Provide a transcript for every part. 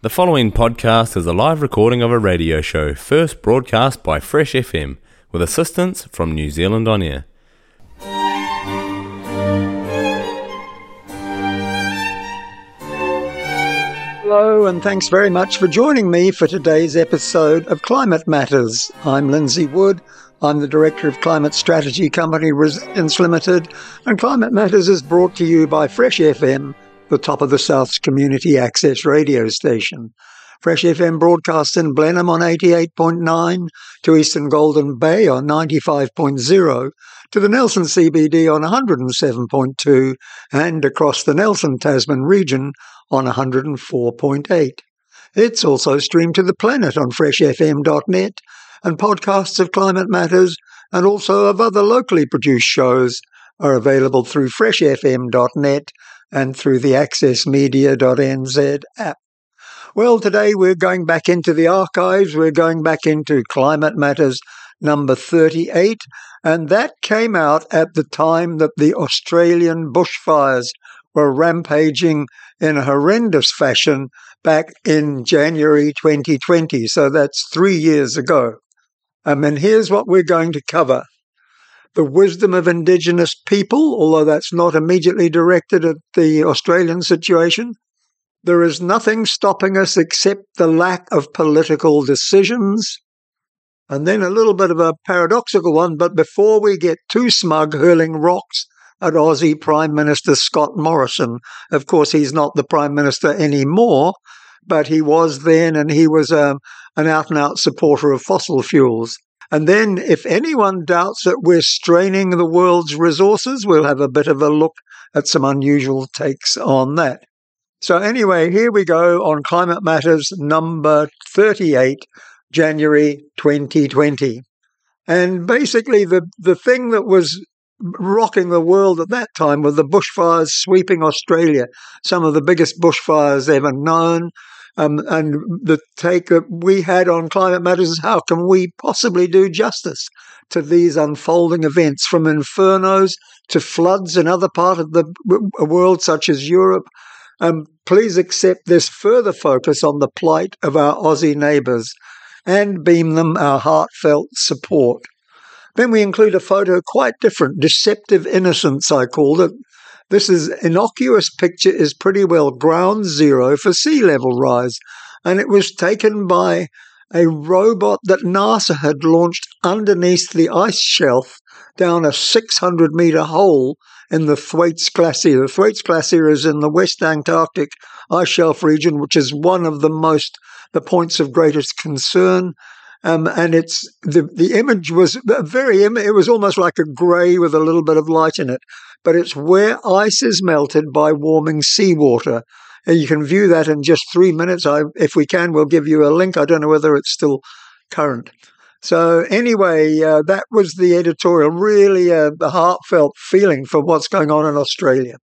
The following podcast is a live recording of a radio show first broadcast by Fresh FM with assistance from New Zealand On Air. Hello, and thanks very much for joining me for today's episode of Climate Matters. I'm Lindsay Wood. I'm the Director of Climate Strategy Company Resilience Limited, and Climate Matters is brought to you by Fresh FM the top of the South's community access radio station. Fresh FM broadcasts in Blenheim on 88.9, to Eastern Golden Bay on 95.0, to the Nelson CBD on 107.2, and across the Nelson Tasman region on 104.8. It's also streamed to the planet on freshfm.net and podcasts of climate matters and also of other locally produced shows are available through freshfm.net and through the accessmedia.nz app. Well, today we're going back into the archives. We're going back into Climate Matters number 38, and that came out at the time that the Australian bushfires were rampaging in a horrendous fashion back in January 2020. So that's three years ago. Um, and here's what we're going to cover the wisdom of Indigenous people, although that's not immediately directed at the Australian situation. There is nothing stopping us except the lack of political decisions. And then a little bit of a paradoxical one, but before we get too smug hurling rocks at Aussie Prime Minister Scott Morrison, of course, he's not the Prime Minister anymore, but he was then, and he was um, an out and out supporter of fossil fuels. And then, if anyone doubts that we're straining the world's resources, we'll have a bit of a look at some unusual takes on that. So, anyway, here we go on Climate Matters number 38, January 2020. And basically, the, the thing that was rocking the world at that time were the bushfires sweeping Australia, some of the biggest bushfires ever known. Um, and the take that we had on climate matters is how can we possibly do justice to these unfolding events from infernos to floods in other part of the world, such as Europe. Um, please accept this further focus on the plight of our Aussie neighbours and beam them our heartfelt support. Then we include a photo quite different, deceptive innocence, I called it, this is innocuous picture is pretty well ground zero for sea level rise, and it was taken by a robot that NASA had launched underneath the ice shelf down a 600 meter hole in the Thwaites Glacier. The Thwaites Glacier is in the West Antarctic ice shelf region, which is one of the most the points of greatest concern. Um, and it's the the image was very it was almost like a grey with a little bit of light in it but it's where ice is melted by warming seawater. And you can view that in just three minutes. I, if we can, we'll give you a link. I don't know whether it's still current. So anyway, uh, that was the editorial. Really a, a heartfelt feeling for what's going on in Australia.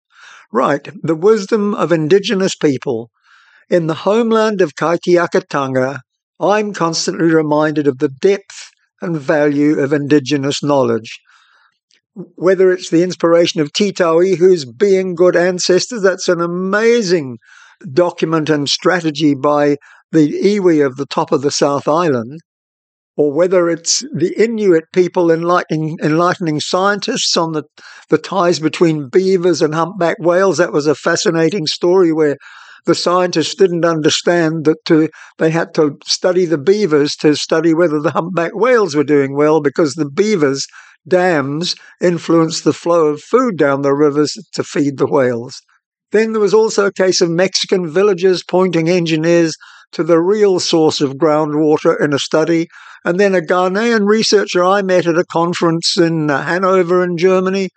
Right, the wisdom of Indigenous people. In the homeland of Kaitiakitanga, I'm constantly reminded of the depth and value of Indigenous knowledge whether it's the inspiration of Te Tauihu, who's being good ancestors, that's an amazing document and strategy by the iwi of the top of the South Island, or whether it's the Inuit people enlightening, enlightening scientists on the, the ties between beavers and humpback whales. That was a fascinating story where the scientists didn't understand that to, they had to study the beavers to study whether the humpback whales were doing well because the beavers dams influenced the flow of food down the rivers to feed the whales. Then there was also a case of Mexican villagers pointing engineers to the real source of groundwater in a study. And then a Ghanaian researcher I met at a conference in uh, Hanover in Germany,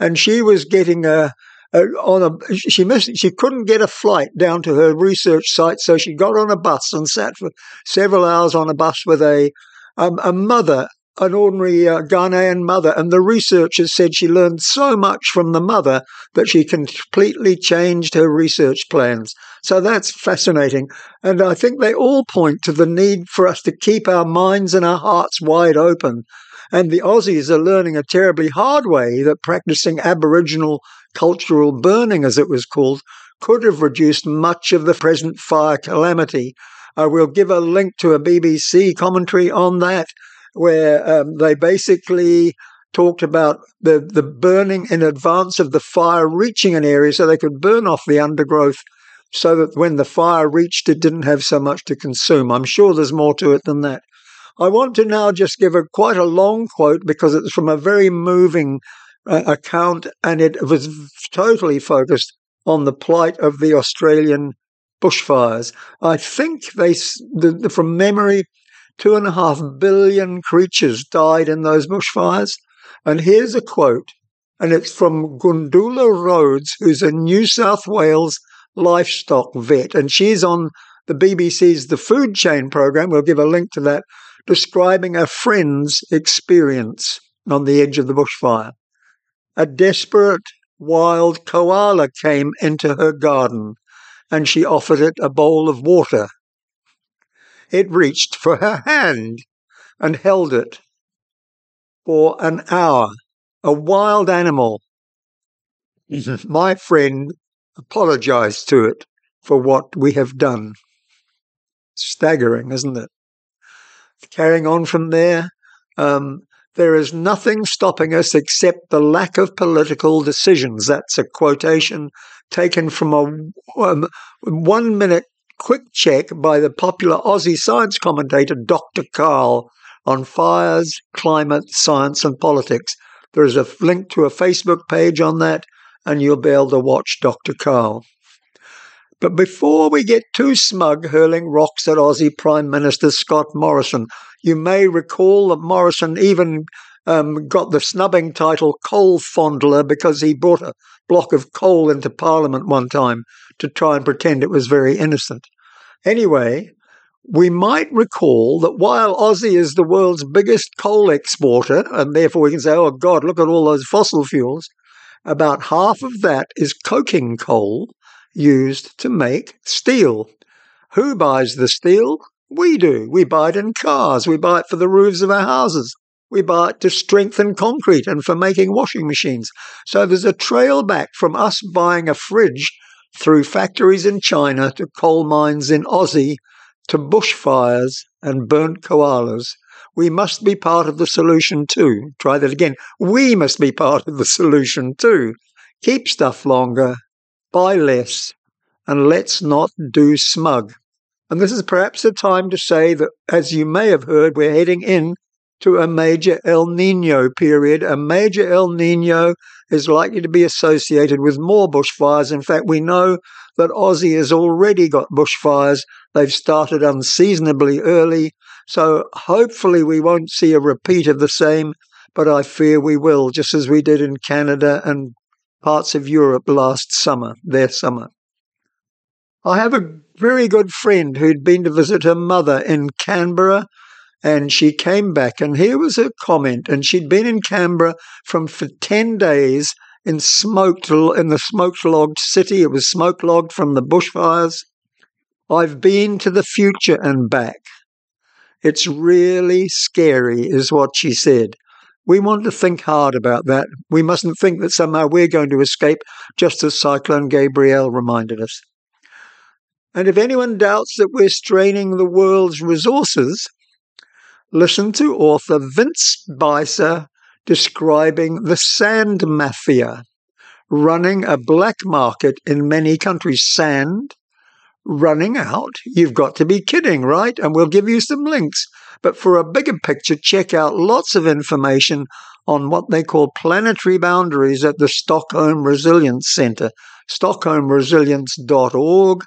and she was getting a, on a she missed she couldn't get a flight down to her research site, so she got on a bus and sat for several hours on a bus with a um, a mother an ordinary uh, Ghanaian mother, and the researchers said she learned so much from the mother that she completely changed her research plans. So that's fascinating. And I think they all point to the need for us to keep our minds and our hearts wide open. And the Aussies are learning a terribly hard way that practicing Aboriginal cultural burning, as it was called, could have reduced much of the present fire calamity. Uh, we'll give a link to a BBC commentary on that, where um, they basically talked about the, the burning in advance of the fire reaching an area so they could burn off the undergrowth so that when the fire reached it didn't have so much to consume. I'm sure there's more to it than that. I want to now just give a quite a long quote because it's from a very moving uh, account and it was totally focused on the plight of the Australian bushfires. I think they, the, the, from memory, two and a half billion creatures died in those bushfires. And here's a quote, and it's from Gundula Rhodes, who's a New South Wales livestock vet, and she's on the BBC's The Food Chain program. We'll give a link to that, describing a friend's experience on the edge of the bushfire. A desperate wild koala came into her garden and she offered it a bowl of water. It reached for her hand and held it for an hour. A wild animal. My friend apologized to it for what we have done. Staggering, isn't it? Carrying on from there, um, there is nothing stopping us except the lack of political decisions. That's a quotation taken from a um, one minute quick check by the popular Aussie science commentator Dr. Karl on fires, climate, science, and politics. There is a link to a Facebook page on that, and you'll be able to watch Dr. Karl. But before we get too smug hurling rocks at Aussie Prime Minister Scott Morrison, you may recall that Morrison even um, got the snubbing title coal fondler because he brought a block of coal into Parliament one time to try and pretend it was very innocent. Anyway, we might recall that while Aussie is the world's biggest coal exporter, and therefore we can say, oh God, look at all those fossil fuels, about half of that is coking coal used to make steel. Who buys the steel? We do. We buy it in cars. We buy it for the roofs of our houses. We buy it to strengthen concrete and for making washing machines. So there's a trail back from us buying a fridge through factories in China to coal mines in Aussie to bushfires and burnt koalas. We must be part of the solution too. Try that again. We must be part of the solution too. Keep stuff longer, buy less, and let's not do smug. And this is perhaps the time to say that, as you may have heard, we're heading in to a major El Nino period. A major El Nino is likely to be associated with more bushfires. In fact, we know that Aussie has already got bushfires. They've started unseasonably early. So hopefully we won't see a repeat of the same, but I fear we will, just as we did in Canada and parts of Europe last summer, their summer. I have a very good friend who'd been to visit her mother in Canberra and she came back and here was her comment and she'd been in Canberra from for 10 days in smoked in the smoke logged city. It was smoke logged from the bushfires. I've been to the future and back. It's really scary is what she said. We want to think hard about that. We mustn't think that somehow we're going to escape just as cyclone Gabrielle reminded us. And if anyone doubts that we're straining the world's resources, listen to author Vince Beiser describing the sand mafia running a black market in many countries. Sand running out? You've got to be kidding, right? And we'll give you some links. But for a bigger picture, check out lots of information on what they call planetary boundaries at the Stockholm Resilience Centre, stockholmresilience.org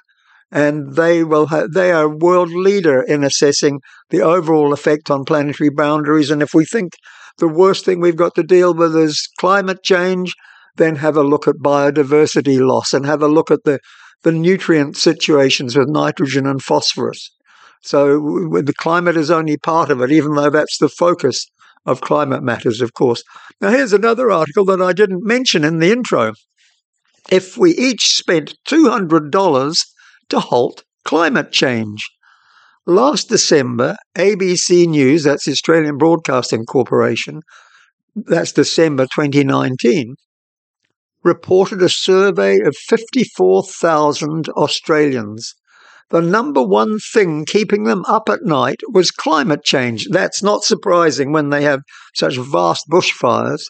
and they will ha- they are world leader in assessing the overall effect on planetary boundaries. And if we think the worst thing we've got to deal with is climate change, then have a look at biodiversity loss and have a look at the the nutrient situations with nitrogen and phosphorus. So the climate is only part of it, even though that's the focus of climate matters, of course. Now, here's another article that I didn't mention in the intro. If we each spent $200 to halt climate change. Last December, ABC News, that's the Australian Broadcasting Corporation, that's December 2019, reported a survey of 54,000 Australians. The number one thing keeping them up at night was climate change. That's not surprising when they have such vast bushfires.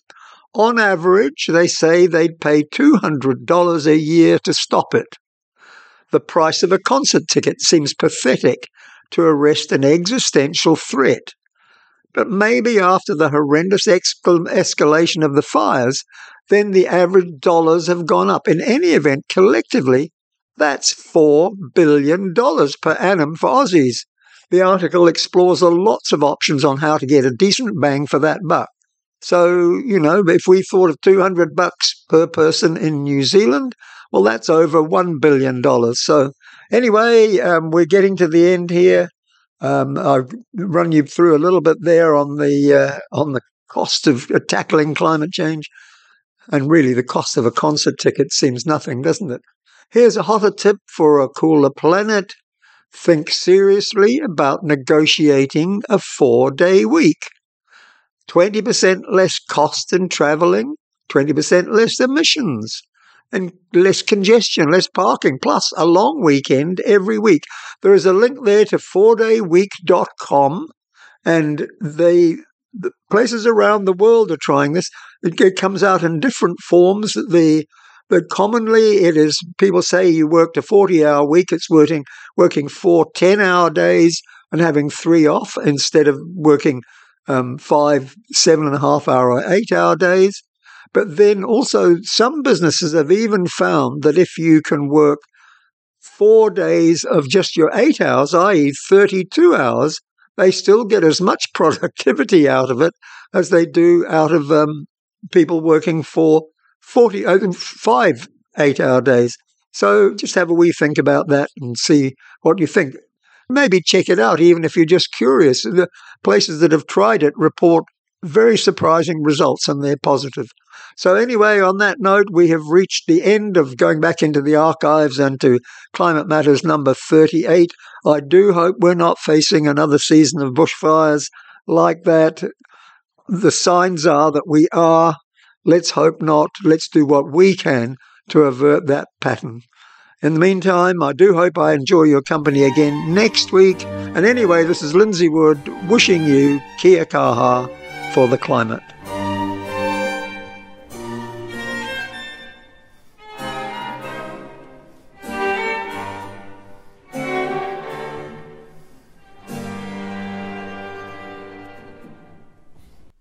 On average, they say they'd pay $200 a year to stop it. The price of a concert ticket seems pathetic to arrest an existential threat. But maybe after the horrendous escalation of the fires, then the average dollars have gone up. In any event, collectively, that's $4 billion per annum for Aussies. The article explores lots of options on how to get a decent bang for that buck. So, you know, if we thought of 200 bucks per person in New Zealand, well, that's over $1 billion. So, anyway, um, we're getting to the end here. Um, I've run you through a little bit there on the uh, on the cost of tackling climate change, and really the cost of a concert ticket seems nothing, doesn't it? Here's a hotter tip for a cooler planet. Think seriously about negotiating a four day week. 20% less cost in traveling, 20% less emissions, and less congestion, less parking, plus a long weekend every week. There is a link there to fourdayweek.com, and they the places around the world are trying this. It comes out in different forms. The but commonly it is people say you worked a 40 hour week, it's working working four 10 hour days and having three off instead of working um, five, seven and a half hour or eight hour days. But then also, some businesses have even found that if you can work four days of just your eight hours, i.e., 32 hours, they still get as much productivity out of it as they do out of um, people working for 40, uh, five eight hour days. So just have a wee think about that and see what you think. Maybe check it out, even if you're just curious. The places that have tried it report very surprising results and they're positive. So, anyway, on that note, we have reached the end of going back into the archives and to Climate Matters number 38. I do hope we're not facing another season of bushfires like that. The signs are that we are. Let's hope not. Let's do what we can to avert that pattern. In the meantime, I do hope I enjoy your company again next week. And anyway, this is Lindsay Wood wishing you kia kaha for the climate.